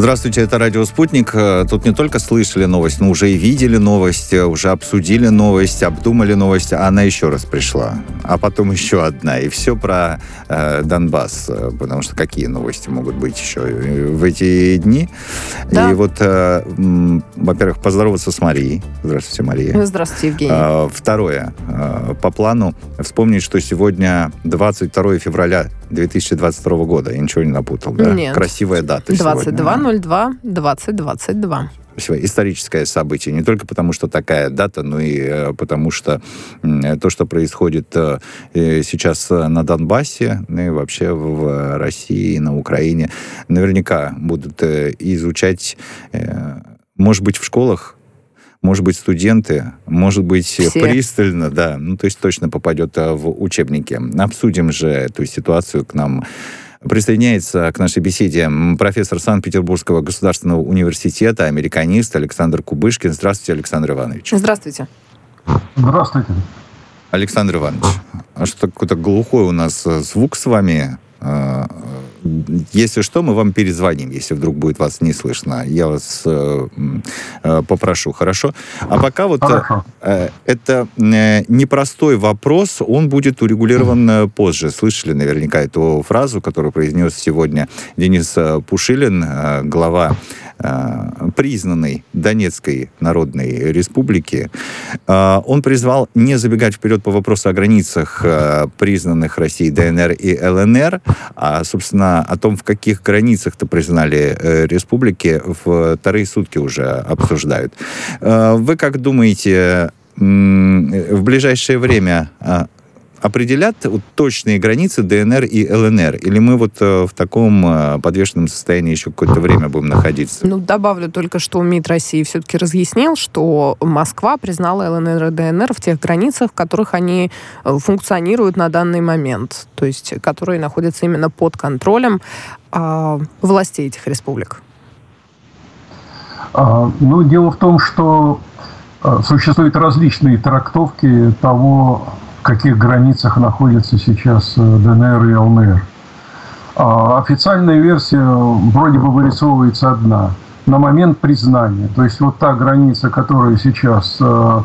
Здравствуйте, это Радио «Спутник». Э, тут не только слышали новость, но уже и видели новость, э, уже обсудили новость, обдумали новость, а она еще раз пришла. А потом еще одна. И все про э, Донбасс. Э, потому что какие новости могут быть еще в эти дни? Да. И вот, э, во-первых, поздороваться с Марией. Здравствуйте, Мария. Здравствуйте, Евгений. Э, второе. Э, по плану вспомнить, что сегодня 22 февраля 2022 года. Я ничего не напутал, да? Нет. Красивая дата 22.02 2022. Историческое событие. Не только потому, что такая дата, но и э, потому, что то, что происходит э, сейчас на Донбассе, ну и вообще в России, на Украине, наверняка будут э, изучать, может быть, в школах может быть, студенты, может быть, Все. пристально, да, ну, то есть точно попадет э, в учебники. Обсудим же эту ситуацию к нам Присоединяется к нашей беседе профессор Санкт-Петербургского государственного университета, американист Александр Кубышкин. Здравствуйте, Александр Иванович. Здравствуйте. Здравствуйте. Александр Иванович, а что какой-то глухой у нас звук с вами? Э, если что, мы вам перезвоним, если вдруг будет вас не слышно. Я вас э, э, попрошу, хорошо? А пока вот э, это э, непростой вопрос, он будет урегулирован э, позже. Слышали наверняка эту фразу, которую произнес сегодня Денис э, Пушилин, э, глава Э, признанной Донецкой Народной Республики, э, он призвал не забегать вперед по вопросу о границах э, признанных Россией ДНР и ЛНР, а, собственно, о том, в каких границах-то признали республики, вторые сутки уже обсуждают. Вы как думаете, в ближайшее время определят вот, точные границы ДНР и ЛНР? Или мы вот э, в таком э, подвешенном состоянии еще какое-то время будем находиться? Ну, добавлю только, что МИД России все-таки разъяснил, что Москва признала ЛНР и ДНР в тех границах, в которых они э, функционируют на данный момент, то есть которые находятся именно под контролем э, властей этих республик. А, ну, дело в том, что существуют различные трактовки того, в каких границах находится сейчас э, ДНР и ЛНР. А официальная версия вроде бы вырисовывается одна. На момент признания. То есть вот та граница, которая сейчас э,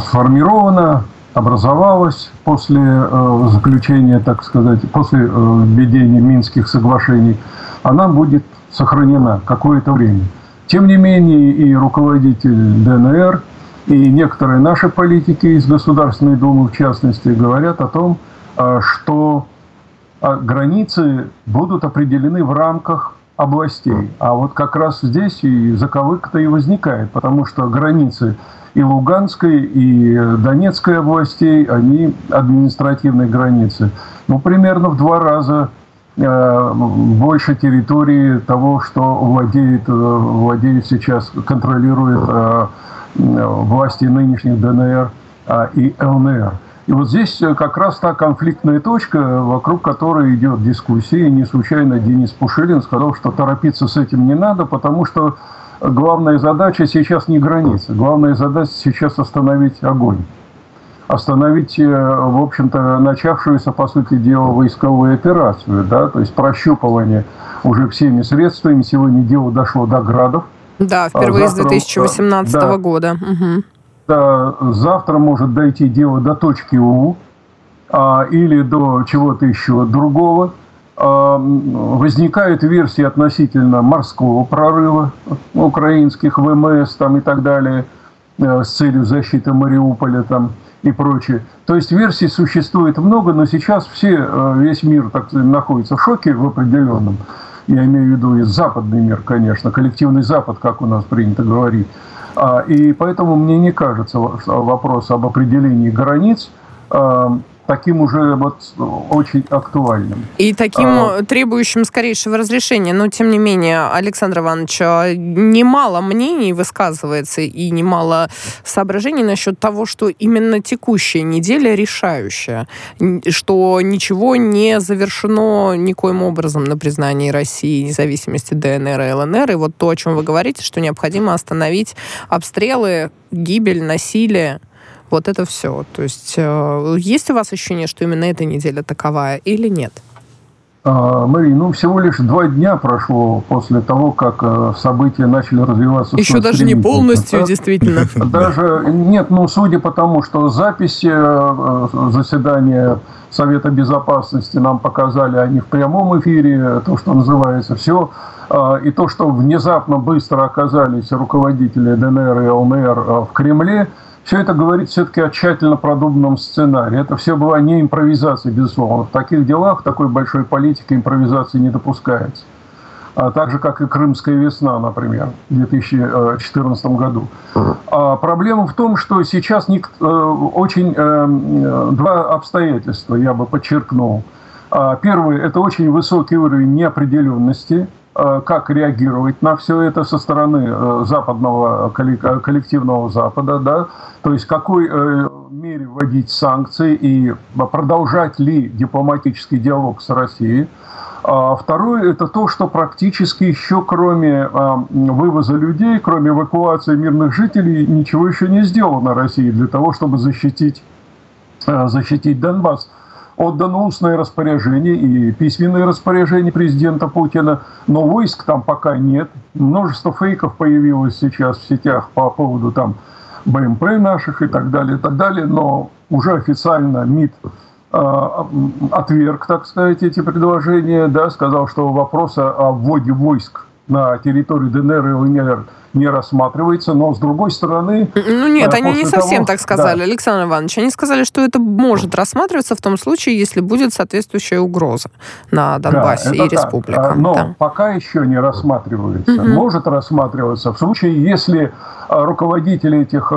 сформирована, образовалась после э, заключения, так сказать, после введения Минских соглашений, она будет сохранена какое-то время. Тем не менее, и руководитель ДНР и некоторые наши политики из Государственной Думы, в частности, говорят о том, а, что а, границы будут определены в рамках областей. А вот как раз здесь и заковыка-то и возникает, потому что границы и Луганской, и Донецкой областей, они административные границы. Ну, примерно в два раза э, больше территории того, что владеет, владеет сейчас, контролирует власти нынешних ДНР а, и ЛНР. И вот здесь э, как раз та конфликтная точка, вокруг которой идет дискуссия. И не случайно Денис Пушилин сказал, что торопиться с этим не надо, потому что главная задача сейчас не граница. Главная задача сейчас остановить огонь. Остановить, э, в общем-то, начавшуюся, по сути дела, войсковую операцию. Да? То есть прощупывание уже всеми средствами. Сегодня дело дошло до градов. Да, впервые завтра, с 2018 да, года. Угу. Да, завтра может дойти дело до точки У а, или до чего-то еще другого. А, возникают версии относительно морского прорыва украинских ВМС там, и так далее а, с целью защиты Мариуполя там, и прочее. То есть версий существует много, но сейчас все, э, весь мир так, находится в шоке в определенном я имею в виду и западный мир, конечно, коллективный Запад, как у нас принято говорить. А, и поэтому мне не кажется вопрос об определении границ а, таким уже вот очень актуальным. И таким а, требующим скорейшего разрешения. Но, тем не менее, Александр Иванович, а, немало мнений высказывается и немало соображений насчет того, что именно текущая неделя решающая, что ничего не завершено никоим образом на признании России независимости ДНР и ЛНР. И вот то, о чем вы говорите, что необходимо остановить обстрелы, гибель, насилие. Вот это все. То есть э, есть у вас ощущение, что именно эта неделя таковая или нет? А, Мария, ну всего лишь два дня прошло после того, как э, события начали развиваться. Еще даже не полностью, да? действительно. Даже нет, ну судя по тому, что записи э, заседания Совета Безопасности нам показали, они в прямом эфире, то, что называется, все. А, и то, что внезапно быстро оказались руководители ДНР и ЛНР в Кремле – все это говорит все-таки о тщательно продуманном сценарии. Это все была не импровизация, безусловно. В таких делах, в такой большой политике импровизации не допускается. А так же, как и Крымская весна, например, в 2014 году. А проблема в том, что сейчас э, очень э, два обстоятельства я бы подчеркнул. А первое – это очень высокий уровень неопределенности – Э, как реагировать на все это со стороны э, западного коллективного Запада, да, то есть какой э, мере вводить санкции и продолжать ли дипломатический диалог с Россией. А второе – это то, что практически еще кроме вывоза людей, кроме эвакуации мирных жителей, ничего еще не сделано России для того, чтобы защитить, защитить Донбасс отдано устное распоряжение и письменное распоряжение президента Путина, но войск там пока нет. Множество фейков появилось сейчас в сетях по поводу там БМП наших и так далее, и так далее, но уже официально МИД э, отверг, так сказать, эти предложения, да, сказал, что вопроса о вводе войск на территорию ДНР и ЛНР – не рассматривается, но с другой стороны... Ну нет, э, они не совсем того, так сказали, да. Александр Иванович. Они сказали, что это может рассматриваться в том случае, если будет соответствующая угроза на Донбассе да, и так. республиках. Но да. пока еще не рассматривается. Угу. Может рассматриваться в случае, если э, руководители этих э,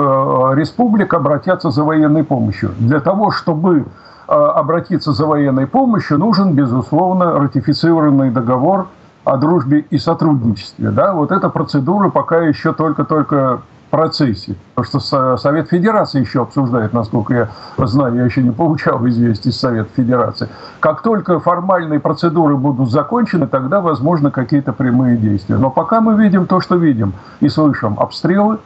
республик обратятся за военной помощью. Для того, чтобы обратиться за военной помощью, нужен, безусловно, ратифицированный договор о дружбе и сотрудничестве. Да? Вот эта процедура пока еще только-только процессе. Потому что Совет Федерации еще обсуждает, насколько я знаю, я еще не получал известий из Совета Федерации. Как только формальные процедуры будут закончены, тогда возможно какие-то прямые действия. Но пока мы видим то, что видим и слышим обстрелы,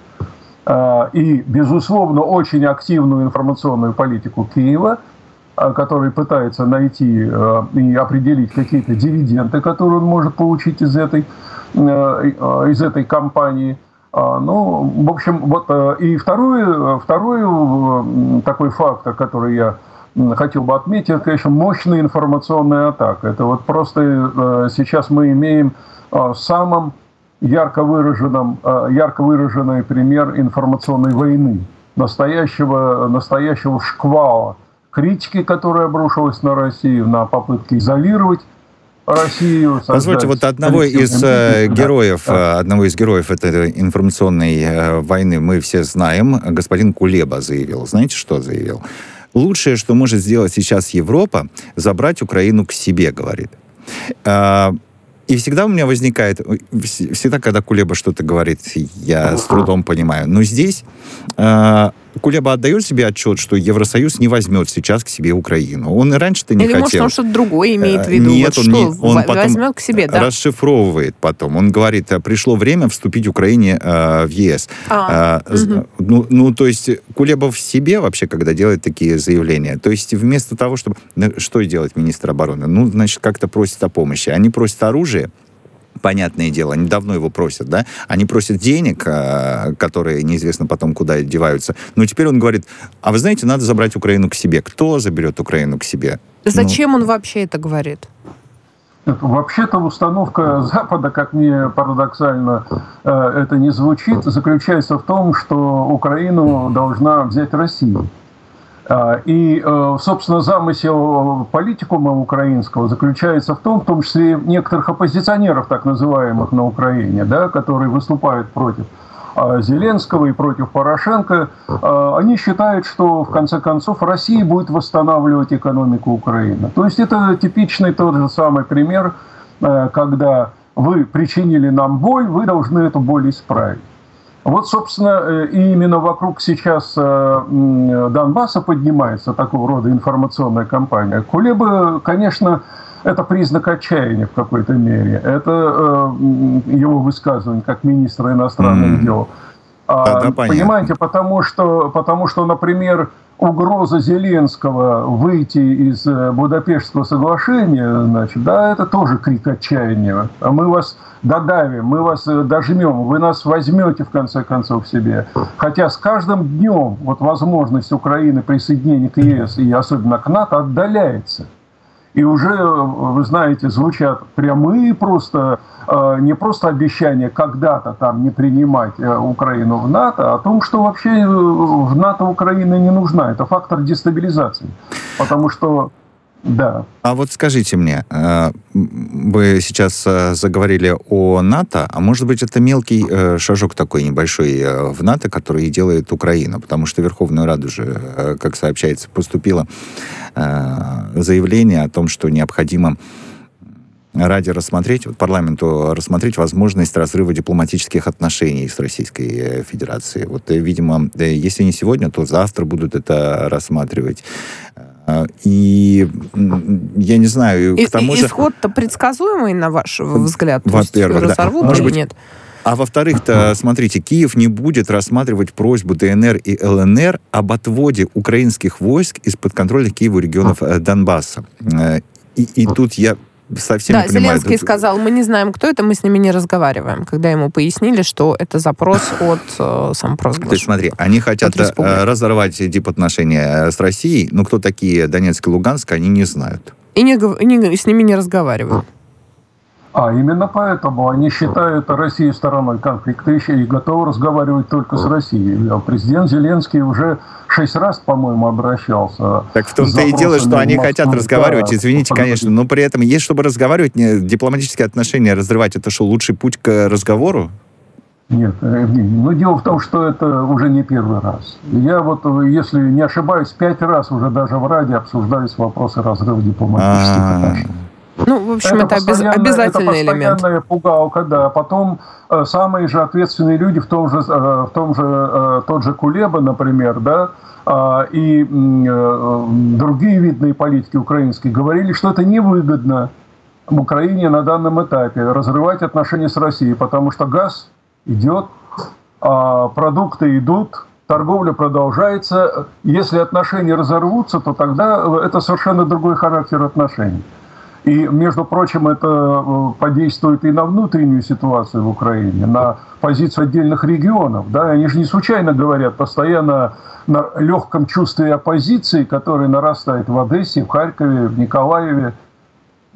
а, и, безусловно, очень активную информационную политику Киева – Э, который пытается найти э, и определить какие-то дивиденды, которые он может получить из этой, э, из этой компании. А, ну, в общем, вот и второй, второй такой фактор, который я хотел бы отметить, это, конечно, мощная информационная атака. Это вот просто сейчас мы имеем самым ярко выраженным, ярко выраженный пример информационной войны, настоящего, настоящего шквала критики, которая обрушилась на Россию, на попытки изолировать Россию. Позвольте, вот одного из э, героев, да. Э, одного из героев этой информационной э, войны мы все знаем. Господин Кулеба заявил. Знаете, что заявил? Лучшее, что может сделать сейчас Европа, забрать Украину к себе, говорит. Э, и всегда у меня возникает, всегда, когда Кулеба что-то говорит, я с трудом понимаю. Но здесь Кулеба отдает себе отчет, что Евросоюз не возьмет сейчас к себе Украину. Он и раньше-то не Или хотел. может, он что-то другое имеет в виду? Нет, вот он, что, не, он потом возьмет к себе, да? расшифровывает потом. Он говорит, пришло время вступить Украине э, в ЕС. А, э, угу. ну, ну, то есть Кулеба в себе вообще, когда делает такие заявления, то есть вместо того, чтобы... Что делать министр обороны? Ну, значит, как-то просит о помощи. Они просят оружие, понятное дело, они давно его просят, да, они просят денег, а, которые неизвестно потом куда деваются. Но теперь он говорит, а вы знаете, надо забрать Украину к себе. Кто заберет Украину к себе? Зачем ну, он вообще это говорит? Вообще-то установка Запада, как мне парадоксально э, это не звучит, заключается в том, что Украину должна взять Россия. А, и, э, собственно, замысел политикума украинского заключается в том, в том числе некоторых оппозиционеров, так называемых на Украине, да, которые выступают против а, Зеленского и против Порошенко, а, они считают, что в конце концов Россия будет восстанавливать экономику Украины. То есть это типичный тот же самый пример, э, когда вы причинили нам боль, вы должны эту боль исправить. Вот, собственно, э, и именно вокруг сейчас э, Донбасса поднимается такого рода информационная кампания. Кулеба, конечно, это признак отчаяния в какой-то мере. Это э, его высказывание как министра иностранных mm-hmm. дел. А, да, да, понимаете, потому что, потому что, например, угроза Зеленского выйти из э, Будапештского соглашения, значит, да, это тоже крик отчаяния. А мы вас додавим, мы вас э, дожмем, вы нас возьмете в конце концов себе. Хотя с каждым днем вот возможность Украины присоединения к ЕС и особенно к НАТО отдаляется. И уже, вы знаете, звучат прямые просто, э, не просто обещания когда-то там не принимать э, Украину в НАТО, а о том, что вообще э, в НАТО Украина не нужна. Это фактор дестабилизации. Потому что да. А вот скажите мне, э, вы сейчас э, заговорили о НАТО, а может быть это мелкий э, шажок такой небольшой в НАТО, который делает Украина, потому что Верховную Раду же, как сообщается, поступило заявление о том, что необходимо ради рассмотреть, парламенту рассмотреть возможность разрыва дипломатических отношений с Российской Федерацией. Вот, видимо, если не сегодня, то завтра будут это рассматривать. А, и я не знаю, и, к тому же... Исход-то предсказуемый, на ваш взгляд? Во-первых, да. Может быть, нет? А во-вторых-то, смотрите, Киев не будет рассматривать просьбу ДНР и ЛНР об отводе украинских войск из-под контроля Киева регионов э, Донбасса. Э, и, и тут я совсем да, не понимаю. Зеленский тут... сказал, мы не знаем, кто это, мы с ними не разговариваем, когда ему пояснили, что это запрос от э. То есть смотри, они хотят э, разорвать дипотношения с Россией, но кто такие Донецк и Луганск, они не знают. И, не, не, с ними не разговаривают. А именно поэтому они считают Россию стороной конфликта и готовы разговаривать только с Россией. А президент Зеленский уже шесть раз, по-моему, обращался. Так в том-то и дело, что они хотят разговаривать. Извините, конечно, но при этом есть, чтобы разговаривать, не, дипломатические отношения разрывать, это что, лучший путь к разговору? Нет, Евгений, ну дело в том, что это уже не первый раз. Я вот, если не ошибаюсь, пять раз уже даже в Раде обсуждались вопросы разрыва дипломатических отношений. Ну, в общем, это, это обязательный это элемент. Пугалка, да. Потом э, самые же ответственные люди в том же, э, в том же э, тот же Кулеба, например, да, э, и э, другие видные политики украинские говорили, что это невыгодно в Украине на данном этапе разрывать отношения с Россией, потому что газ идет, э, продукты идут, торговля продолжается. Если отношения разорвутся, то тогда это совершенно другой характер отношений. И, между прочим, это э, подействует и на внутреннюю ситуацию в Украине, на позицию отдельных регионов. Да? Они же не случайно говорят постоянно на легком чувстве оппозиции, которое нарастает в Одессе, в Харькове, в Николаеве,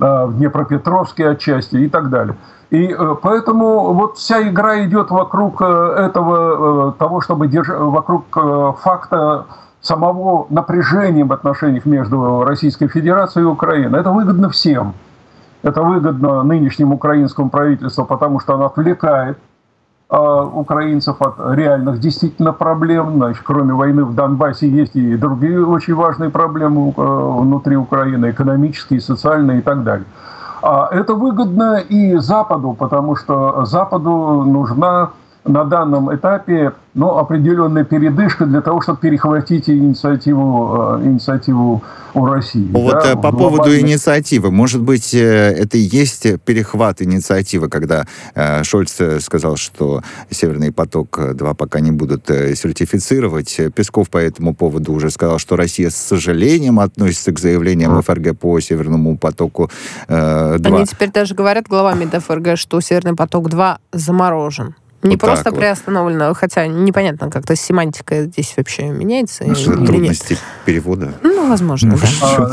э, в Днепропетровске отчасти и так далее. И э, поэтому вот вся игра идет вокруг этого, того, чтобы держать, вокруг факта самого напряжения в отношениях между Российской Федерацией и Украиной. Это выгодно всем. Это выгодно нынешнему украинскому правительству, потому что оно отвлекает э, украинцев от реальных действительно проблем. Значит, кроме войны в Донбассе есть и другие очень важные проблемы э, внутри Украины, экономические, социальные и так далее. А это выгодно и Западу, потому что Западу нужна на данном этапе ну, определенная передышка для того, чтобы перехватить инициативу, э, инициативу у России. Вот да, э, по поводу инициативы. Может быть, э, это и есть перехват инициативы, когда Шольц сказал, что «Северный поток-2» пока не будут сертифицировать. Песков по этому поводу уже сказал, что Россия с сожалением относится к заявлениям ФРГ по «Северному потоку-2». Они теперь даже говорят главами ФРГ, что «Северный поток-2» заморожен. Не вот просто вот. приостановлено, хотя непонятно, как-то семантика здесь вообще меняется. Может, или трудности нет. перевода? Ну, возможно, ну, да. А,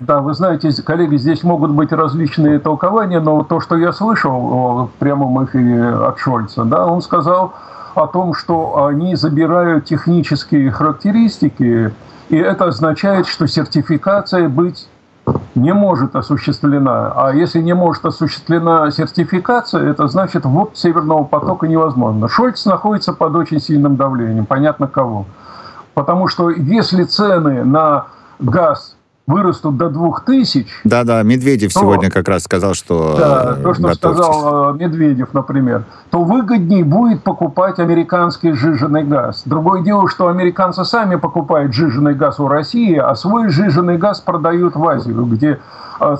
да, вы знаете, коллеги, здесь могут быть различные толкования, но то, что я слышал в прямом эфире от Шольца, да, он сказал о том, что они забирают технические характеристики, и это означает, что сертификация быть не может осуществлена. А если не может осуществлена сертификация, это значит ввод Северного потока невозможно. Шольц находится под очень сильным давлением, понятно кого. Потому что если цены на газ вырастут до двух тысяч... Да-да, Медведев то, сегодня как раз сказал, что... Да, то, что готовьтесь. сказал э, Медведев, например. То выгоднее будет покупать американский сжиженный газ. Другое дело, что американцы сами покупают сжиженный газ у России, а свой сжиженный газ продают в Азию, где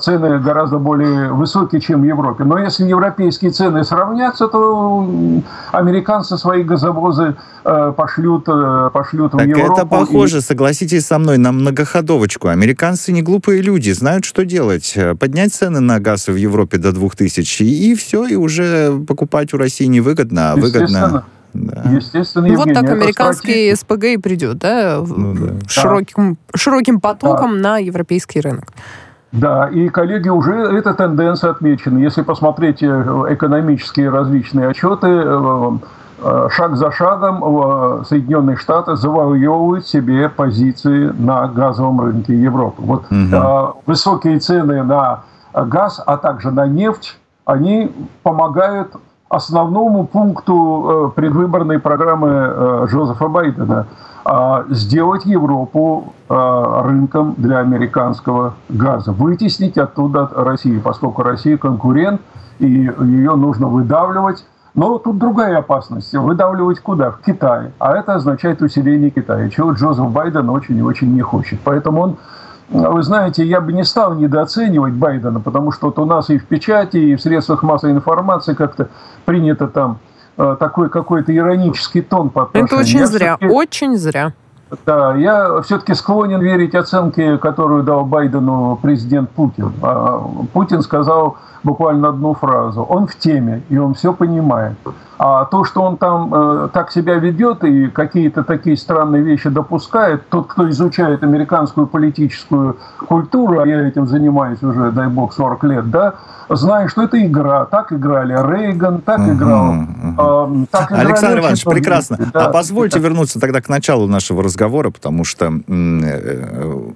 цены гораздо более высокие, чем в Европе. Но если европейские цены сравнятся, то американцы свои газовозы э, пошлют, э, пошлют так в Европу. это похоже, и... согласитесь со мной, на многоходовочку. Американцы не глупые люди, знают, что делать. Поднять цены на газ в Европе до 2000, и все, и уже покупать у России невыгодно, а выгодно... Да. Естественно, Евгений, Вот так американский СПГ и придет, да, ну, да. Широким, широким потоком да. на европейский рынок. Да, и, коллеги, уже эта тенденция отмечена. Если посмотреть э, экономические различные отчеты, э, э, шаг за шагом Соединенные Штаты завоевывают себе позиции на газовом рынке Европы. Вот угу. высокие цены на газ, а также на нефть, они помогают основному пункту предвыборной программы Джозефа Байдена – сделать Европу а, рынком для американского газа, вытеснить оттуда Россию, поскольку Россия конкурент, и ее нужно выдавливать. Но тут другая опасность. Выдавливать куда? В Китай. А это означает усиление Китая, чего Джозеф Байден очень и очень не хочет. Поэтому он вы знаете, я бы не стал недооценивать Байдена, потому что вот у нас и в печати, и в средствах массовой информации как-то принято там такой какой-то иронический тон по отношению. Это очень я зря, очень зря. Да, я все-таки склонен верить оценке, которую дал Байдену президент Путин. А, Путин сказал буквально одну фразу. Он в теме, и он все понимает. А то, что он там э, так себя ведет и какие-то такие странные вещи допускает, тот, кто изучает американскую политическую культуру, а я этим занимаюсь уже, дай бог, 40 лет, да, знает, что это игра. Так играли Рейган, так играл... Э, так Александр Иванович, прекрасно. Да. А позвольте вернуться тогда к началу нашего разговора, потому что э, э,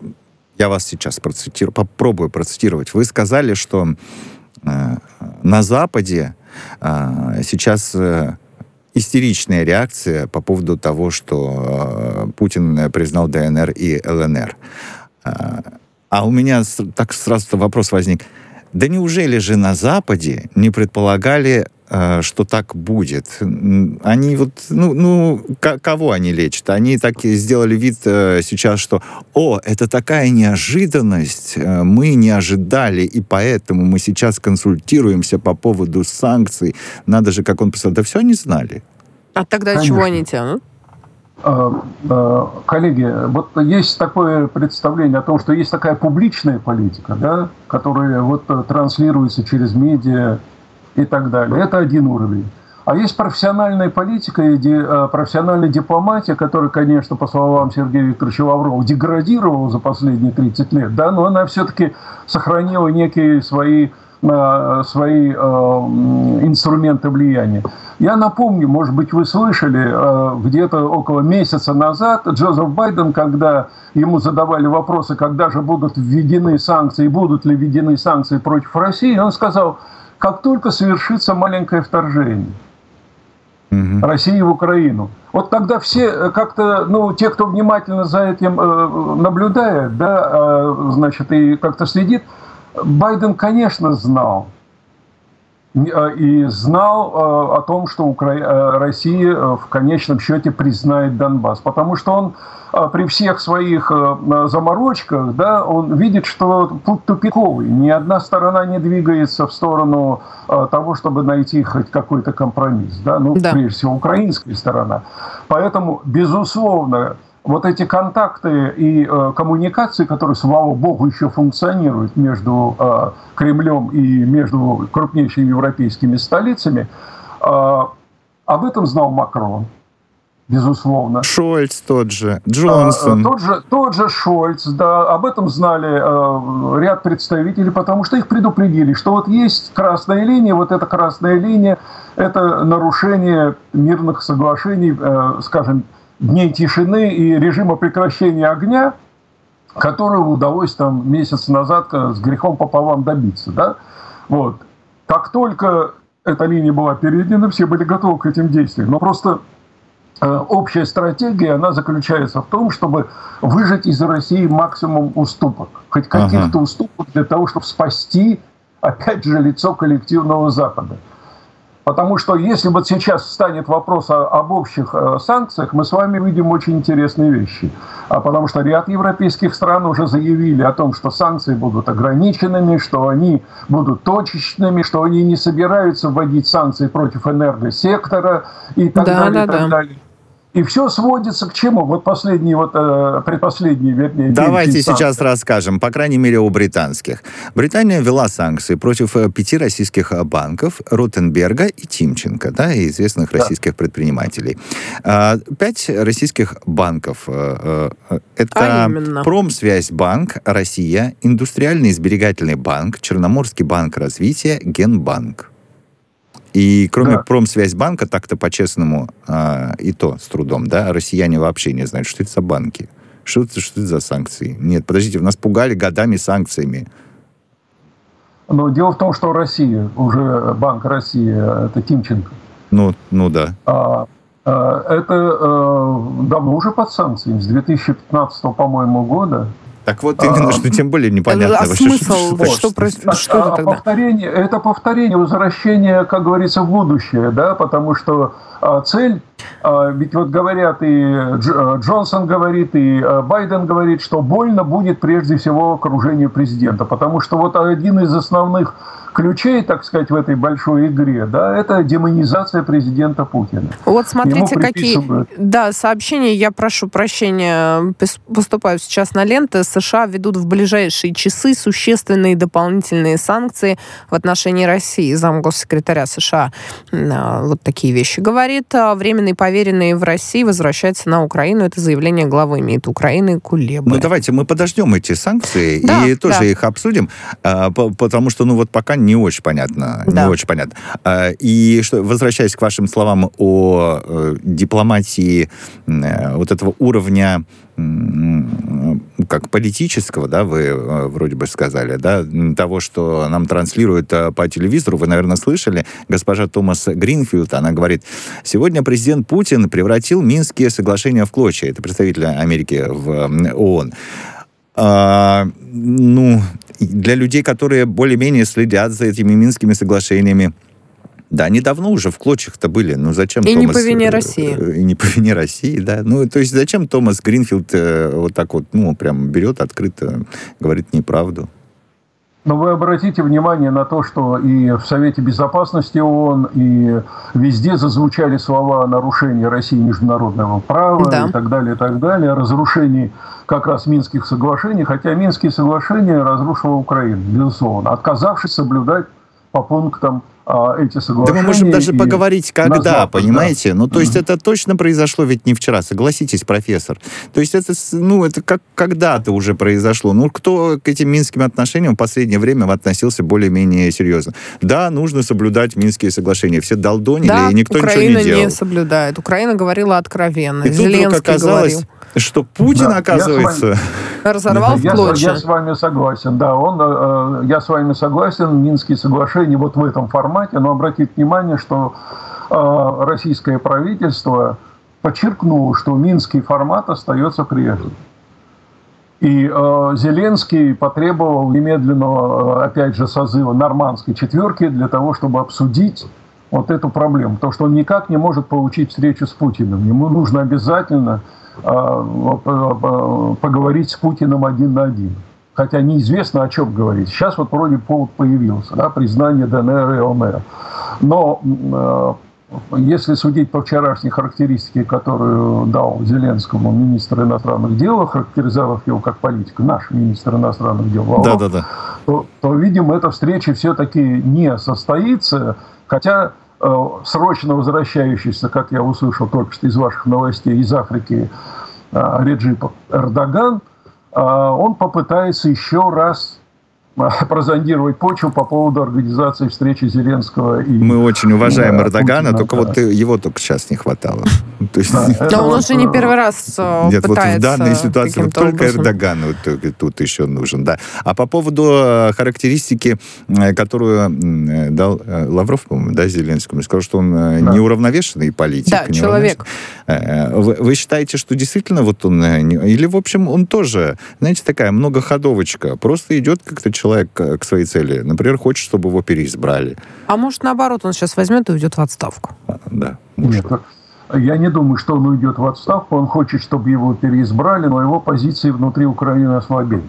я вас сейчас процитирую, попробую процитировать. Вы сказали, что э, на Западе а, сейчас э, истеричная реакция по поводу того, что э, Путин признал ДНР и ЛНР. А, у меня так сразу вопрос возник. Да неужели же на Западе не предполагали Э, что так будет. Они вот, ну, ну кого они лечат? Они так сделали вид э, сейчас, что, о, это такая неожиданность, э, мы не ожидали, и поэтому мы сейчас консультируемся по поводу санкций. Надо же, как он писал, да все они знали. А тогда Конечно. чего они тянут? Коллеги, вот есть такое представление о том, что есть такая публичная политика, да, которая вот транслируется через медиа, и так далее. Это один уровень. А есть профессиональная политика и э, профессиональная дипломатия, которая, конечно, по словам Сергея Викторовича Лаврова, деградировала за последние 30 лет, да, но она все-таки сохранила некие свои, э, свои э, инструменты влияния. Я напомню, может быть, вы слышали, где-то около месяца назад Джозеф Байден, когда ему задавали вопросы, когда же будут введены санкции, будут ли введены санкции против России, он сказал – как только совершится маленькое вторжение угу. России в Украину. Вот тогда все э, как-то, ну, те, кто внимательно за этим э, наблюдает, да, э, значит, и как-то следит, Байден, конечно, знал, и знал э, о том, что Укра... Э, Россия в конечном счете признает Донбасс. Потому что он при всех своих заморочках, да, он видит, что путь тупиковый. Ни одна сторона не двигается в сторону того, чтобы найти хоть какой-то компромисс. Да? Ну, да. прежде всего, украинская сторона. Поэтому, безусловно, вот эти контакты и э, коммуникации, которые, слава богу, еще функционируют между э, Кремлем и между крупнейшими европейскими столицами, э, об этом знал Макрон, безусловно. Шольц тот же, Джонсон. Э, тот, же, тот же Шольц, да, об этом знали э, ряд представителей, потому что их предупредили, что вот есть красная линия, вот эта красная линия, это нарушение мирных соглашений, э, скажем, дней тишины и режима прекращения огня, которого удалось там месяц назад с грехом пополам добиться. Да? Вот. Как только эта линия была передана, все были готовы к этим действиям. Но просто э, общая стратегия, она заключается в том, чтобы выжать из России максимум уступок. Хоть каких-то ага. уступок для того, чтобы спасти, опять же, лицо коллективного Запада. Потому что если вот сейчас станет вопрос о, об общих э, санкциях, мы с вами видим очень интересные вещи. А потому что ряд европейских стран уже заявили о том, что санкции будут ограниченными, что они будут точечными, что они не собираются вводить санкции против энергосектора и так да, далее. Да, и так да. далее. И все сводится к чему? Вот последний, вот э, предпоследний, вернее. Давайте сейчас расскажем, по крайней мере, о британских. Британия ввела санкции против э, пяти российских э, банков, Ротенберга и Тимченко, да, и известных да. российских предпринимателей. А, пять российских банков. Э, это а Промсвязьбанк, Россия, Индустриальный сберегательный банк, Черноморский банк развития, Генбанк. И кроме да. Промсвязьбанка, так-то по-честному, а, и то с трудом, да, россияне вообще не знают, что это за банки. Что это, что это за санкции? Нет, подождите, нас пугали годами санкциями. Но дело в том, что Россия, уже Банк России, это Тимченко. Ну, ну да. А, а, это а, давно уже под санкциями, с 2015, по-моему, года. Так вот именно, а, что тем более непонятно. А вообще, смысл? Что, что, что, что, что это тогда? Повторение, это повторение, возвращение, как говорится, в будущее, да, потому что а, цель, а, ведь вот говорят и Дж, Джонсон говорит, и а, Байден говорит, что больно будет прежде всего окружению президента, потому что вот один из основных ключей, так сказать, в этой большой игре, да, это демонизация президента Путина. Вот смотрите, какие да, сообщения, я прошу прощения, поступаю сейчас на ленты. США ведут в ближайшие часы существенные дополнительные санкции в отношении России. Замгоссекретаря США а, вот такие вещи говорит. А временный поверенный в России возвращается на Украину. Это заявление главы МИД Украины Кулебы. Ну, давайте мы подождем эти санкции да, и тоже да. их обсудим, а, потому что, ну, вот пока не очень понятно. Да. Не очень понятно. А, и что, возвращаясь к вашим словам о э, дипломатии э, вот этого уровня как политического, да, вы э, вроде бы сказали, да, того, что нам транслируют по телевизору, вы, наверное, слышали, госпожа Томас Гринфилд, она говорит, сегодня президент Путин превратил Минские соглашения в клочья, это представитель Америки в ООН. А, ну, для людей, которые более-менее следят за этими Минскими соглашениями, да, они давно уже в клочьях-то были. Ну зачем И Томас... не по вине э, России. Э, и не по вине России, да. Ну, то есть зачем Томас Гринфилд э, вот так вот, ну, прям берет открыто, говорит неправду? Но вы обратите внимание на то, что и в Совете Безопасности ООН, и везде зазвучали слова о нарушении России международного права да. и так далее, и так далее, о разрушении как раз Минских соглашений, хотя Минские соглашения разрушила Украина, безусловно, отказавшись соблюдать по пунктам эти соглашения. Да мы можем даже поговорить, когда, Запад, понимаете? Да. Ну, то есть это точно произошло ведь не вчера, согласитесь, профессор. То есть это, ну, это как когда-то уже произошло. Ну, кто к этим минским отношениям в последнее время относился более-менее серьезно? Да, нужно соблюдать Минские соглашения. Все долдонили, да, и никто Украина ничего не делал. не соблюдает. Украина говорила откровенно. И Зеленский тут оказалось, говорил что Путин, да, оказывается... Вами, разорвал в клочья. Я, я с вами согласен, да. Он, э, я с вами согласен, Минские соглашения вот в этом формате, но обратите внимание, что э, российское правительство подчеркнуло, что Минский формат остается прежним. И э, Зеленский потребовал немедленного, э, опять же, созыва нормандской четверки для того, чтобы обсудить вот эту проблему. Потому что он никак не может получить встречу с Путиным. Ему нужно обязательно поговорить с Путиным один на один. Хотя неизвестно, о чем говорить. Сейчас вот вроде повод появился, да, признание ДНР и ЛНР. Но а, если судить по вчерашней характеристике, которую дал Зеленскому министр иностранных дел, характеризовав его как политика, наш министр иностранных дел, Лавров, да, да, да. То, то, видимо, эта встреча все-таки не состоится, хотя срочно возвращающийся, как я услышал только что из ваших новостей, из Африки э, Реджип Эрдоган, э, он попытается еще раз прозондировать почву по поводу организации встречи Зеленского и... Мы очень уважаем да, Эрдогана, Путина, только да. вот его только сейчас не хватало. То есть... да, Но он уже не первый раз э, Нет, вот в данной ситуации вот только. Эрдоган вот тут еще нужен, да. А по поводу э, характеристики, э, которую дал Лавров, по-моему, да, Зеленскому, сказал, что он неуравновешенный политик. Да, человек. Вы, вы считаете, что действительно вот он... Или, в общем, он тоже, знаете, такая многоходовочка, просто идет как-то человек к своей цели? Например, хочет, чтобы его переизбрали. А может, наоборот, он сейчас возьмет и уйдет в отставку? А, да. Может. Нет, я не думаю, что он уйдет в отставку. Он хочет, чтобы его переизбрали, но его позиции внутри Украины ослабели.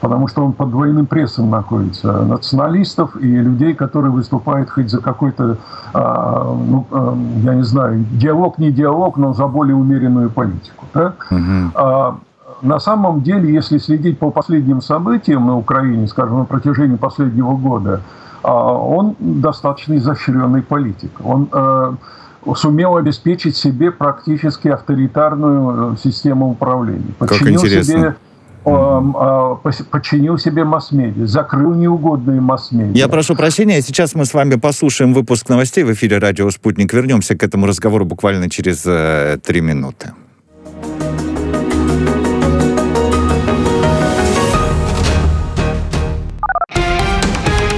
Потому что он под двойным прессом находится. Националистов и людей, которые выступают хоть за какой-то, а, ну, а, я не знаю, диалог, не диалог, но за более умеренную политику. Да? Угу. А, на самом деле, если следить по последним событиям на Украине, скажем, на протяжении последнего года, а, он достаточно изощренный политик. Он э, сумел обеспечить себе практически авторитарную э, систему управления. Подчинил как интересно. себе а, подчинил себе масс-медиа, закрыл неугодные масс-медиа. Я прошу прощения, сейчас мы с вами послушаем выпуск новостей в эфире радио «Спутник». Вернемся к этому разговору буквально через э, три минуты.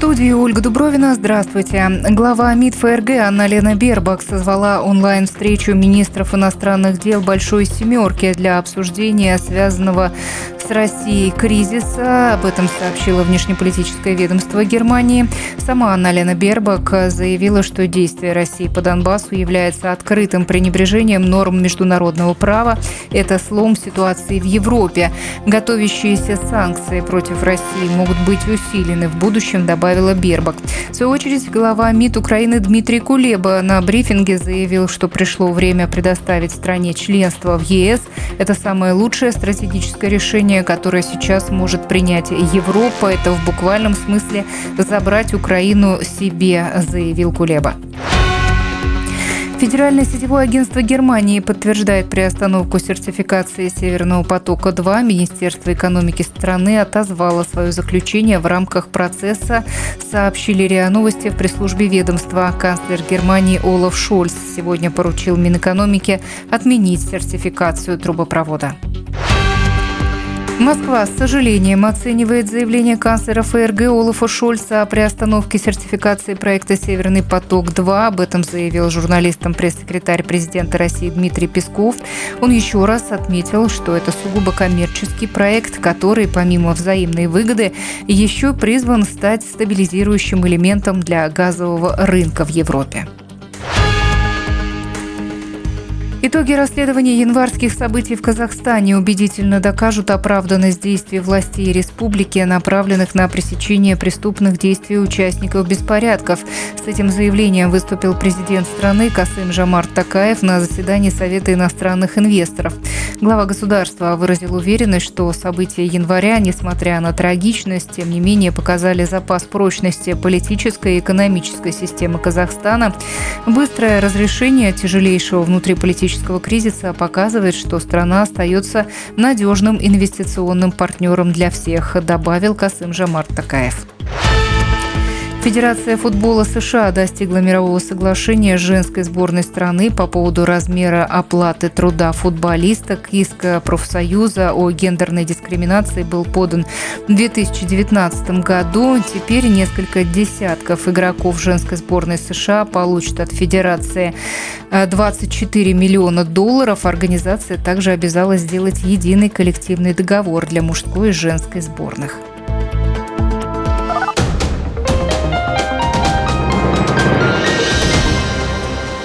студии Ольга Дубровина. Здравствуйте. Глава МИД ФРГ Анна-Лена Бербак созвала онлайн-встречу министров иностранных дел Большой Семерки для обсуждения связанного с Россией кризиса. Об этом сообщило внешнеполитическое ведомство Германии. Сама Анна-Лена Бербак заявила, что действие России по Донбассу является открытым пренебрежением норм международного права. Это слом ситуации в Европе. Готовящиеся санкции против России могут быть усилены в будущем, добавила добавила Бербак. В свою очередь, глава МИД Украины Дмитрий Кулеба на брифинге заявил, что пришло время предоставить стране членство в ЕС. Это самое лучшее стратегическое решение, которое сейчас может принять Европа. Это в буквальном смысле забрать Украину себе, заявил Кулеба. Федеральное сетевое агентство Германии подтверждает приостановку сертификации Северного потока-2. Министерство экономики страны отозвало свое заключение в рамках процесса, сообщили РИА Новости в пресс-службе ведомства. Канцлер Германии Олаф Шольц сегодня поручил Минэкономике отменить сертификацию трубопровода. Москва с сожалением оценивает заявление канцлера ФРГ Олафа Шольца о приостановке сертификации проекта «Северный поток-2». Об этом заявил журналистам пресс-секретарь президента России Дмитрий Песков. Он еще раз отметил, что это сугубо коммерческий проект, который, помимо взаимной выгоды, еще призван стать стабилизирующим элементом для газового рынка в Европе. Итоги расследования январских событий в Казахстане убедительно докажут оправданность действий властей республики, направленных на пресечение преступных действий участников беспорядков. С этим заявлением выступил президент страны Касым Жамар Такаев на заседании Совета иностранных инвесторов. Глава государства выразил уверенность, что события января, несмотря на трагичность, тем не менее показали запас прочности политической и экономической системы Казахстана. Быстрое разрешение тяжелейшего внутриполитического экономического кризиса показывает, что страна остается надежным инвестиционным партнером для всех, добавил Касым Жамар Такаев. Федерация футбола США достигла мирового соглашения с женской сборной страны по поводу размера оплаты труда футболисток. Иск профсоюза о гендерной дискриминации был подан в 2019 году. Теперь несколько десятков игроков женской сборной США получат от Федерации 24 миллиона долларов. Организация также обязалась сделать единый коллективный договор для мужской и женской сборных.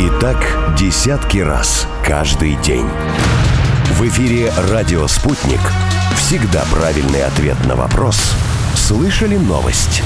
И так десятки раз каждый день. В эфире «Радио Спутник». Всегда правильный ответ на вопрос. Слышали новость?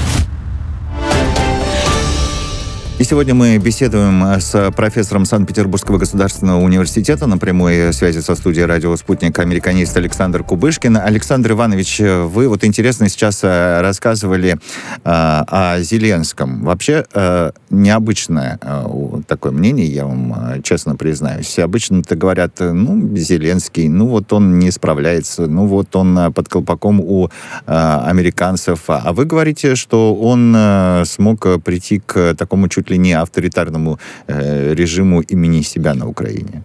И сегодня мы беседуем с профессором Санкт-Петербургского государственного университета на прямой связи со студией радио «Спутник» американист Александр Кубышкин. Александр Иванович, вы вот интересно сейчас э, рассказывали э, о Зеленском. Вообще э, необычное э, такое мнение, я вам э, честно признаюсь. Обычно-то говорят, ну, Зеленский, ну вот он не справляется, ну вот он э, под колпаком у э, американцев. А вы говорите, что он э, смог прийти к такому чуть чуть ли не авторитарному э, режиму имени себя на Украине?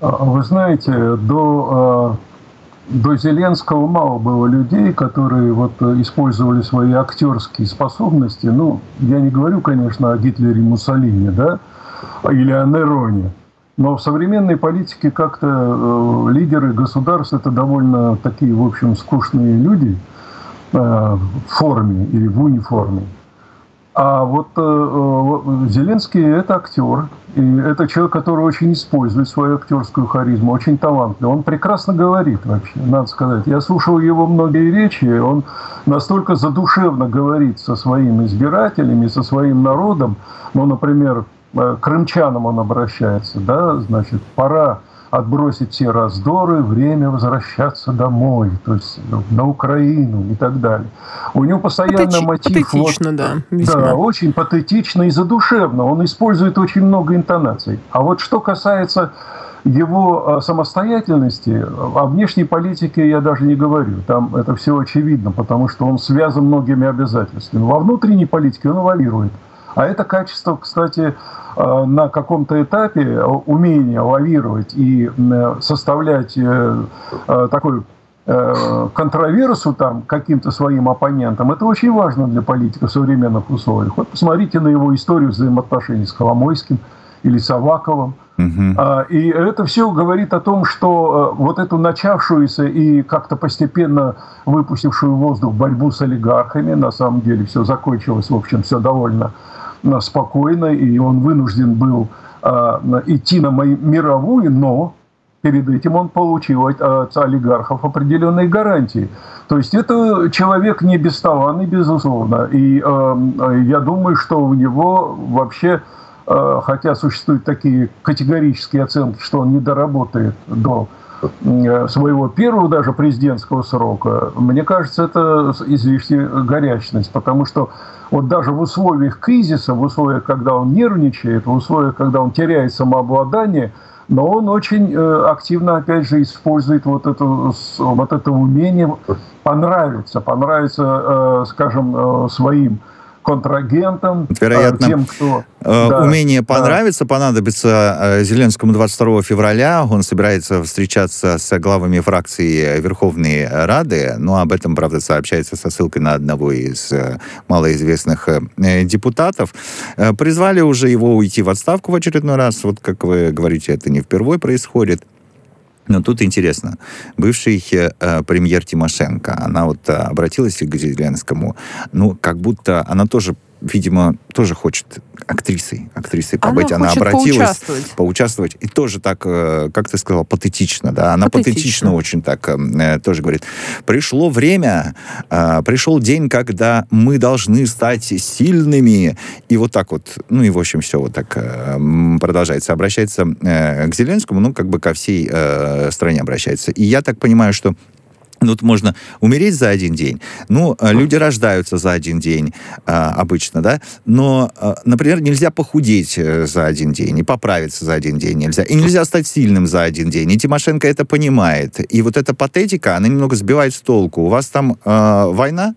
А, вы знаете, до, э, до Зеленского мало было людей, которые вот э, использовали свои актерские способности. Ну, я не говорю, конечно, о Гитлере Муссолини, да, или о Нероне. Но в современной политике как-то э, лидеры государств это довольно такие, в общем, скучные люди в форме или в униформе. А вот э, э, Зеленский это актер, и это человек, который очень использует свою актерскую харизму, очень талантлив. Он прекрасно говорит вообще, надо сказать. Я слушал его многие речи, он настолько задушевно говорит со своими избирателями, со своим народом. Ну, например, э, к крымчанам он обращается, да, значит, пора отбросить все раздоры, время возвращаться домой, то есть ну, на Украину и так далее. У него постоянно Патети- мотив... Патетично, вот, да. Весьма. Да, очень патетично и задушевно. Он использует очень много интонаций. А вот что касается его а, самостоятельности, о внешней политике я даже не говорю. Там это все очевидно, потому что он связан многими обязательствами. Во внутренней политике он эволюирует. А это качество, кстати, Э, на каком-то этапе умение лавировать и составлять э, э, такой контроверсу там каким-то своим оппонентам, это очень важно для политика в современных условиях. Вот посмотрите на его историю взаимоотношений с Коломойским или с Аваковым. Угу. И это все говорит о том, что вот эту начавшуюся и как-то постепенно выпустившую воздух борьбу с олигархами, на самом деле все закончилось, в общем, все довольно спокойно, и он вынужден был а, идти на мировую, но перед этим он получил от олигархов определенные гарантии. То есть это человек не бесталанный, безусловно. И э, я думаю, что у него вообще, э, хотя существуют такие категорические оценки, что он не доработает до своего первого даже президентского срока, мне кажется, это излишняя горячность, потому что вот даже в условиях кризиса, в условиях, когда он нервничает, в условиях, когда он теряет самообладание, но он очень э, активно, опять же, использует вот это, вот это умение понравиться, понравиться, э, скажем, э, своим контрагентам, Вероятно, тем, кто... Э, да, умение понравиться да. понадобится э, Зеленскому 22 февраля. Он собирается встречаться с главами фракции Верховной Рады. Но об этом, правда, сообщается со ссылкой на одного из э, малоизвестных депутатов. Призвали уже его уйти в отставку в очередной раз. Вот, как вы говорите, это не впервые происходит. Но тут интересно, бывший э, премьер Тимошенко, она вот э, обратилась к Зеленскому, ну, как будто она тоже видимо, тоже хочет актрисой, актрисой побыть. Она, она обратилась поучаствовать. поучаствовать. И тоже так, э, как ты сказала, патетично, да. Она патетично, патетично очень так э, тоже говорит. Пришло время, э, пришел день, когда мы должны стать сильными. И вот так вот, ну и в общем все вот так продолжается. Обращается к Зеленскому, ну как бы ко всей стране обращается. И я так понимаю, что ну, вот можно умереть за один день. Ну, э, люди рождаются за один день а, обычно, да. Но, а, например, нельзя похудеть за один день и поправиться за один день нельзя. И нельзя стать сильным за один день. И Тимошенко это понимает. И вот эта патетика, она немного сбивает с толку. У вас там а, война,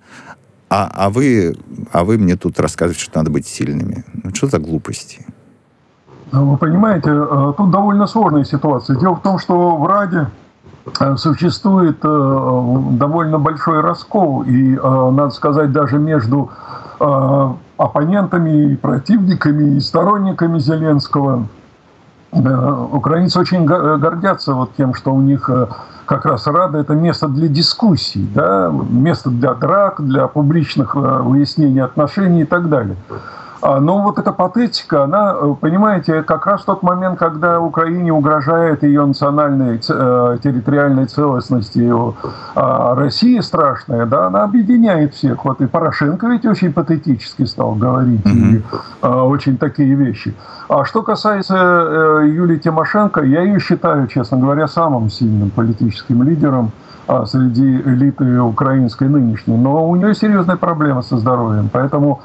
а, а, вы, а вы мне тут рассказываете, что надо быть сильными. Ну, что за глупости? Вы понимаете, тут довольно сложная ситуация. Дело в том, что в Раде Э, существует э, довольно большой раскол, и, э, надо сказать, даже между оппонентами и противниками и сторонниками Зеленского. Украинцы очень гордятся вот тем, что у них как раз Рада – это место для дискуссий, да, место для драк, для публичных выяснений отношений и так далее. А, но вот эта патетика, она, э, понимаете, как раз тот момент, когда Украине угрожает ее национальной э, территориальной целостности, а России страшная, да, она объединяет всех. Вот и Порошенко ведь очень патетически стал говорить mm-hmm. и, а, очень такие вещи. А что касается э, Юлии Тимошенко, я ее считаю, честно говоря, самым сильным политическим лидером среди элиты украинской нынешней. Но у нее серьезная проблема со здоровьем. Поэтому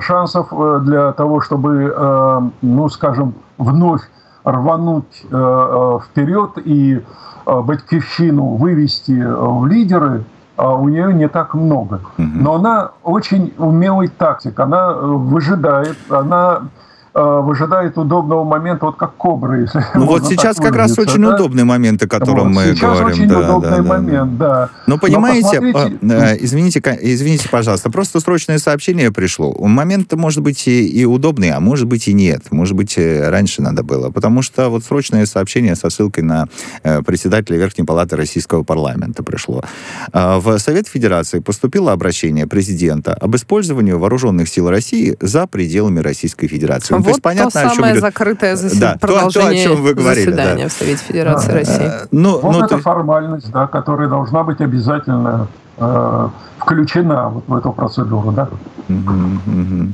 шансов э, для того, чтобы, э, ну, скажем, вновь рвануть вперед и Батькивщину вывести в лидеры, у нее не так много. Но она очень умелый тактик, она выжидает, она Э, выжидает удобного момента, вот как кобра, если Ну вот сейчас как раз очень да? удобный момент, о котором вот, мы сейчас говорим. очень да, удобный да, момент, да. да. Но понимаете, Но посмотрите... извините, извините, пожалуйста, просто срочное сообщение пришло. Момент может быть и, и удобный, а может быть и нет. Может быть, э, раньше надо было. Потому что вот срочное сообщение со ссылкой на э, председателя Верхней Палаты Российского парламента пришло. В Совет Федерации поступило обращение президента об использовании вооруженных сил России за пределами Российской Федерации. То вот есть понятно, то самое о чем закрытое засед... да, продолжение то, то, о чем вы говорили, заседания да. в Совете Федерации а, России. Ну, вот ну, это ты... формальность, да, которая должна быть обязательно э, включена вот в эту процедуру, да?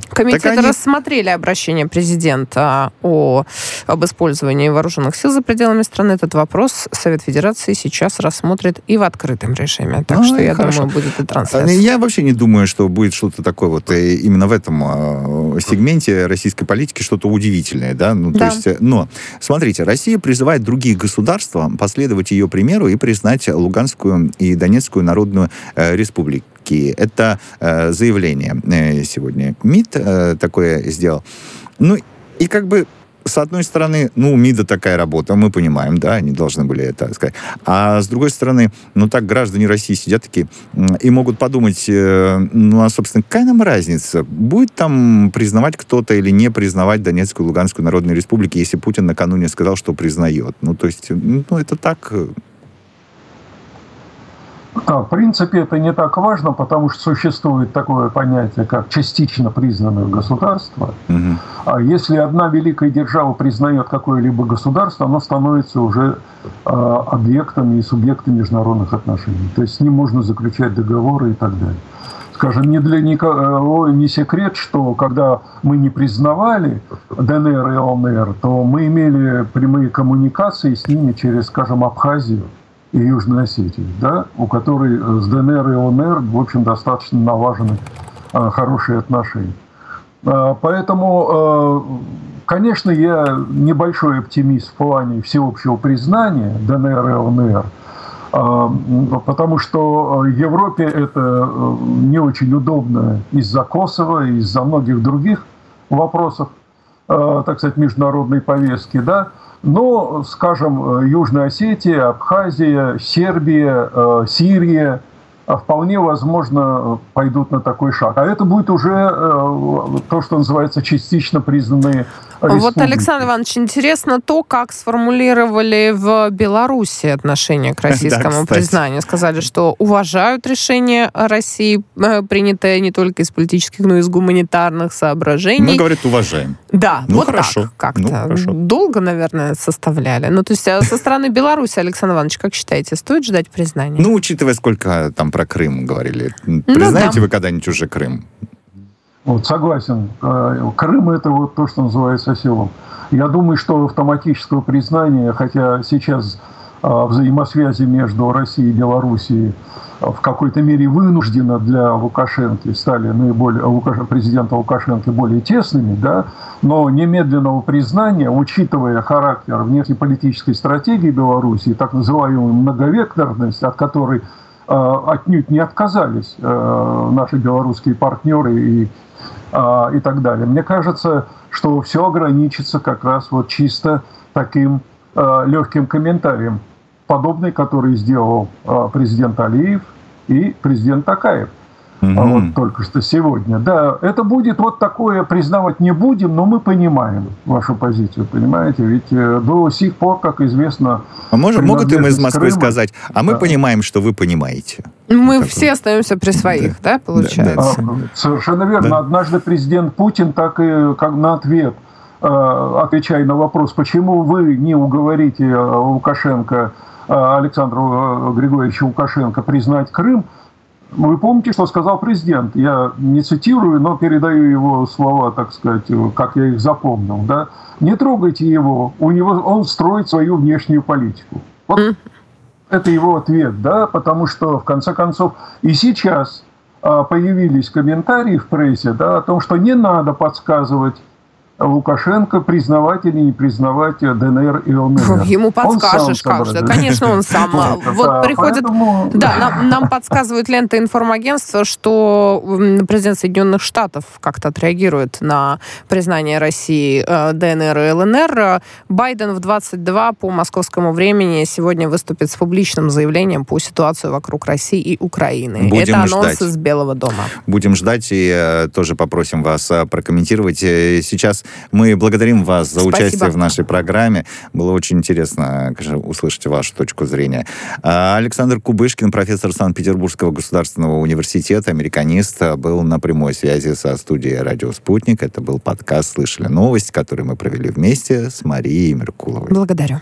Комитеты они... рассмотрели обращение президента о, об использовании вооруженных сил за пределами страны. Этот вопрос Совет Федерации сейчас рассмотрит и в открытом режиме. Так а, что, я хорошо. думаю, будет и трансляция. Я вообще не думаю, что будет что-то такое вот э, именно в этом а, сегменте российской политики что-то удивительное, да? Ну, да. То есть, э, но, смотрите, Россия призывает другие государства последовать ее примеру и признать Луганскую и Донецкую народную э, республики такие. Это э, заявление э, сегодня МИД э, такое сделал. Ну, и как бы с одной стороны, ну, у МИДа такая работа, мы понимаем, да, они должны были это сказать. А с другой стороны, ну, так граждане России сидят такие и могут подумать, э, ну, а, собственно, какая нам разница? Будет там признавать кто-то или не признавать Донецкую и Луганскую народные республики, если Путин накануне сказал, что признает? Ну, то есть, ну, это так, э, в принципе, это не так важно, потому что существует такое понятие, как частично признанное государство. Угу. А если одна великая держава признает какое-либо государство, оно становится уже э, объектом и субъектом международных отношений. То есть с ним можно заключать договоры и так далее. Скажем, не для никого не секрет, что когда мы не признавали ДНР и ЛНР, то мы имели прямые коммуникации с ними через, скажем, Абхазию и Южной Осетии, да, у которой с ДНР и ЛНР, в общем, достаточно налажены а, хорошие отношения. А, поэтому, а, конечно, я небольшой оптимист в плане всеобщего признания ДНР и ЛНР, потому что Европе это не очень удобно из-за Косово, из-за многих других вопросов, так сказать, международной повестки, да, но, скажем, э, Южная Осетия, Абхазия, Сербия, э, Сирия а вполне возможно пойдут на такой шаг. А это будет уже э, то, что называется частично признанные республики. Вот, Александр Иванович, интересно то, как сформулировали в Беларуси отношение к российскому да, признанию. Сказали, что уважают решение России, принятое не только из политических, но и из гуманитарных соображений. Мы, говорят, уважаем. Да, ну, вот хорошо. так как-то. Ну, хорошо. Долго, наверное, составляли. Ну, то есть а со стороны Беларуси, Александр Иванович, как считаете, стоит ждать признания? Ну, учитывая, сколько там про Крым говорили. Ну, Признаете да. вы когда-нибудь уже Крым? Вот, согласен. Э, Крым – это вот то, что называется селом. Я думаю, что автоматического признания, хотя сейчас а, взаимосвязи между Россией и Белоруссией в какой-то мере вынужденно для Лукашенко стали наиболее, президента Лукашенко более тесными, да, но немедленного признания, учитывая характер внешнеполитической стратегии Белоруссии, так называемую многовекторность, от которой э, отнюдь не отказались э, наши белорусские партнеры и, э, и так далее. Мне кажется, что все ограничится как раз вот чисто таким легким комментарием подобный, который сделал президент Алиев и президент Такаев. Угу. Вот только что сегодня. Да, это будет вот такое, признавать не будем, но мы понимаем вашу позицию, понимаете? Ведь э, до сих пор, как известно... А может, могут им из Москвы Крыма, сказать, а мы да. понимаем, что вы понимаете. Мы так все вот. остаемся при своих, да, да получается? Да, да. Совершенно верно. Да. Однажды президент Путин так и как на ответ э, отвечая на вопрос, почему вы не уговорите э, Лукашенко, Александру Григорьевича Лукашенко признать Крым, вы помните, что сказал президент? Я не цитирую, но передаю его слова, так сказать, как я их запомнил. Да? Не трогайте его, у него он строит свою внешнюю политику. Вот это его ответ, да, потому что, в конце концов, и сейчас а, появились комментарии в прессе да, о том, что не надо подсказывать Лукашенко признавать или не признавать ДНР и ЛНР. Ему подскажешь как же. Конечно, он сам. Вот приходит... Да, нам подсказывают лента информагентства, что президент Соединенных Штатов как-то отреагирует на признание России э, ДНР и ЛНР. Байден в 22 по московскому времени сегодня выступит с публичным заявлением по ситуации вокруг России и Украины. Будем Это анонс ждать. из Белого дома. Будем ждать и э, тоже попросим вас э, прокомментировать. Сейчас мы благодарим вас за Спасибо. участие в нашей программе. Было очень интересно конечно, услышать вашу точку зрения. А, Александр Кубышкин, профессор Санкт-Петербургского государственного университета, американист, был на прямой связи со студией «Радио Спутник». Это был подкаст «Слышали новость», который мы провели вместе с Марией Меркуловой. Благодарю.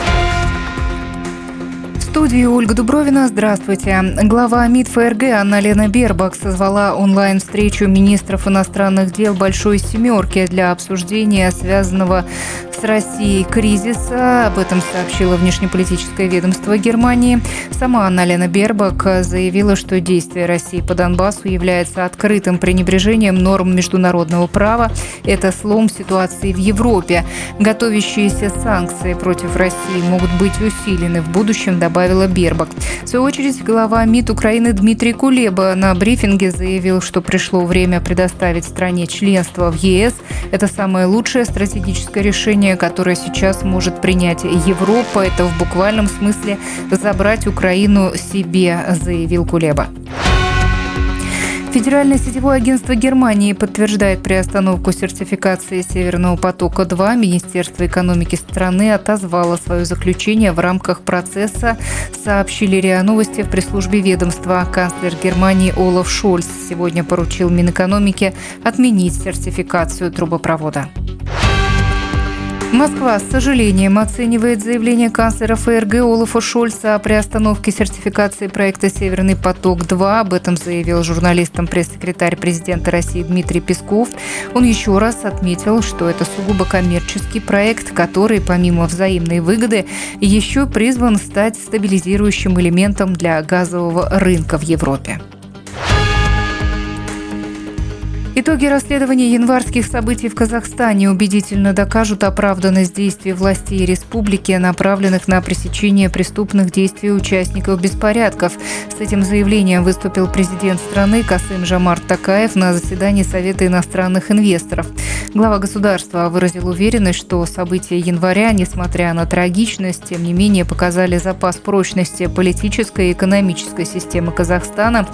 студии Ольга Дубровина. Здравствуйте. Глава МИД ФРГ Анна-Лена Бербак созвала онлайн-встречу министров иностранных дел Большой Семерки для обсуждения связанного с Россией кризиса. Об этом сообщило внешнеполитическое ведомство Германии. Сама Анна-Лена Бербак заявила, что действие России по Донбассу является открытым пренебрежением норм международного права. Это слом ситуации в Европе. Готовящиеся санкции против России могут быть усилены в будущем, добавила Бербак. В свою очередь, глава МИД Украины Дмитрий Кулеба на брифинге заявил, что пришло время предоставить стране членство в ЕС. Это самое лучшее стратегическое решение которое сейчас может принять Европа. Это в буквальном смысле забрать Украину себе, заявил Кулеба. Федеральное сетевое агентство Германии подтверждает приостановку сертификации Северного потока-2. Министерство экономики страны отозвало свое заключение в рамках процесса, сообщили РИА Новости в пресс-службе ведомства. Канцлер Германии Олаф Шольц сегодня поручил Минэкономике отменить сертификацию трубопровода. Москва с сожалением оценивает заявление канцлера ФРГ Олафа Шольца о приостановке сертификации проекта «Северный поток-2». Об этом заявил журналистам пресс-секретарь президента России Дмитрий Песков. Он еще раз отметил, что это сугубо коммерческий проект, который, помимо взаимной выгоды, еще призван стать стабилизирующим элементом для газового рынка в Европе. Итоги расследования январских событий в Казахстане убедительно докажут оправданность действий властей республики, направленных на пресечение преступных действий участников беспорядков. С этим заявлением выступил президент страны Касым Жамарт Такаев на заседании Совета иностранных инвесторов. Глава государства выразил уверенность, что события января, несмотря на трагичность, тем не менее показали запас прочности политической и экономической системы Казахстана.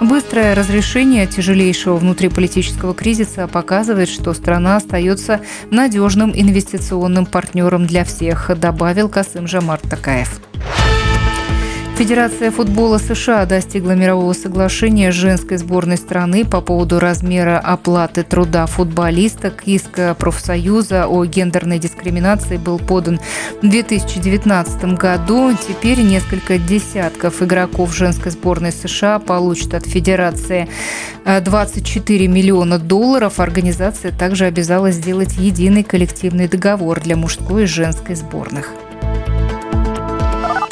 Быстрое разрешение тяжелейшего внутриполитического политического кризиса показывает, что страна остается надежным инвестиционным партнером для всех, добавил Касым Жамарт Такаев. Федерация футбола США достигла мирового соглашения с женской сборной страны по поводу размера оплаты труда футболисток. Иск профсоюза о гендерной дискриминации был подан в 2019 году. Теперь несколько десятков игроков женской сборной США получат от Федерации 24 миллиона долларов. Организация также обязалась сделать единый коллективный договор для мужской и женской сборных.